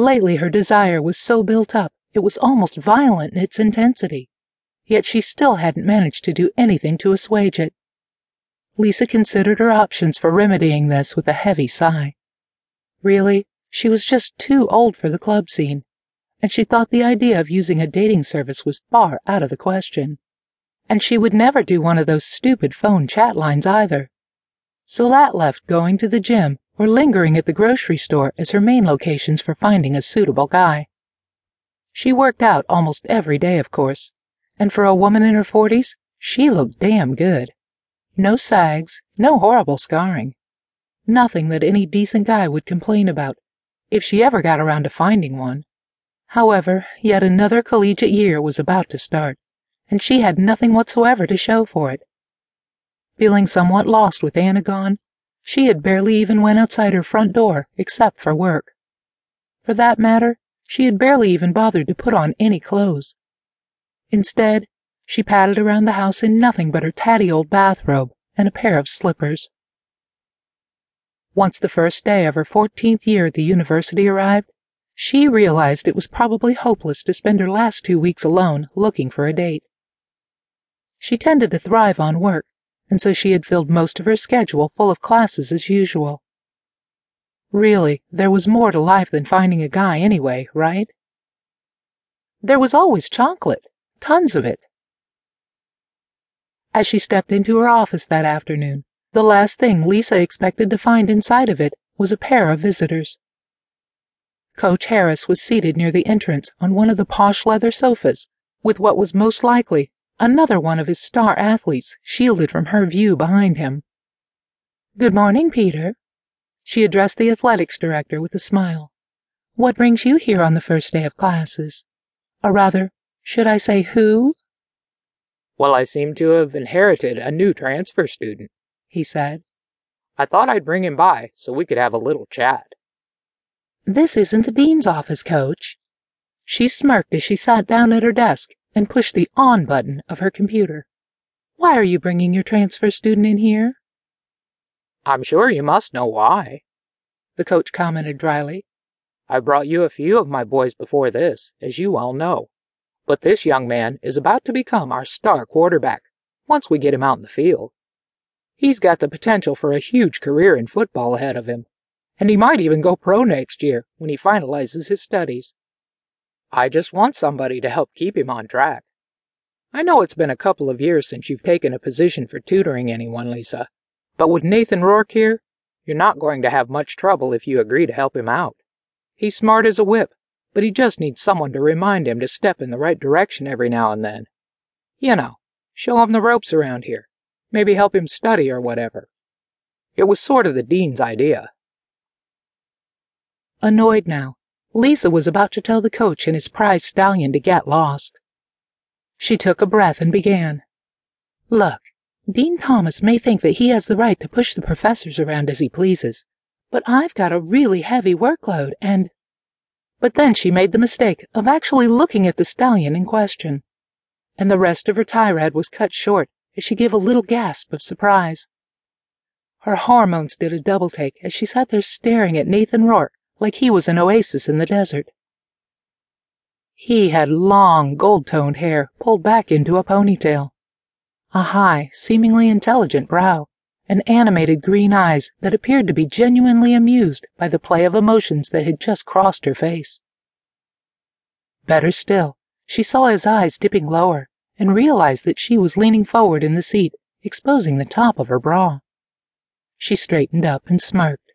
Lately, her desire was so built up it was almost violent in its intensity, yet she still hadn't managed to do anything to assuage it. Lisa considered her options for remedying this with a heavy sigh. Really, she was just too old for the club scene, and she thought the idea of using a dating service was far out of the question. And she would never do one of those stupid phone chat lines either. So that left going to the gym or lingering at the grocery store as her main locations for finding a suitable guy. She worked out almost every day, of course, and for a woman in her forties, she looked damn good. No sags, no horrible scarring. Nothing that any decent guy would complain about, if she ever got around to finding one. However, yet another collegiate year was about to start, and she had nothing whatsoever to show for it. Feeling somewhat lost with Anna gone, she had barely even went outside her front door except for work. For that matter, she had barely even bothered to put on any clothes. Instead, she padded around the house in nothing but her tatty old bathrobe and a pair of slippers. Once the first day of her fourteenth year at the university arrived, she realized it was probably hopeless to spend her last two weeks alone looking for a date. She tended to thrive on work, and so she had filled most of her schedule full of classes as usual. Really, there was more to life than finding a guy anyway, right? There was always chocolate, tons of it. As she stepped into her office that afternoon, the last thing Lisa expected to find inside of it was a pair of visitors. Coach Harris was seated near the entrance on one of the posh leather sofas, with what was most likely another one of his star athletes shielded from her view behind him. Good morning, Peter. She addressed the athletics director with a smile. What brings you here on the first day of classes? Or rather, should I say who? Well, I seem to have inherited a new transfer student, he said. I thought I'd bring him by so we could have a little chat. This isn't the dean's office, coach. She smirked as she sat down at her desk and pushed the on button of her computer. Why are you bringing your transfer student in here? I'm sure you must know why, the coach commented dryly. I've brought you a few of my boys before this, as you all know. But this young man is about to become our star quarterback once we get him out in the field. He's got the potential for a huge career in football ahead of him, and he might even go pro next year when he finalizes his studies. I just want somebody to help keep him on track. I know it's been a couple of years since you've taken a position for tutoring anyone, Lisa, but with Nathan Rourke here, you're not going to have much trouble if you agree to help him out. He's smart as a whip, but he just needs someone to remind him to step in the right direction every now and then. You know, show him the ropes around here, maybe help him study or whatever. It was sort of the dean's idea. Annoyed now, Lisa was about to tell the coach and his prize stallion to get lost. She took a breath and began. Look, Dean Thomas may think that he has the right to push the professors around as he pleases, but I've got a really heavy workload and. But then she made the mistake of actually looking at the stallion in question, and the rest of her tirade was cut short as she gave a little gasp of surprise. Her hormones did a double take as she sat there staring at Nathan Rourke like he was an oasis in the desert. He had long, gold toned hair pulled back into a ponytail, a high, seemingly intelligent brow, and animated green eyes that appeared to be genuinely amused by the play of emotions that had just crossed her face. Better still, she saw his eyes dipping lower and realized that she was leaning forward in the seat, exposing the top of her bra. She straightened up and smirked.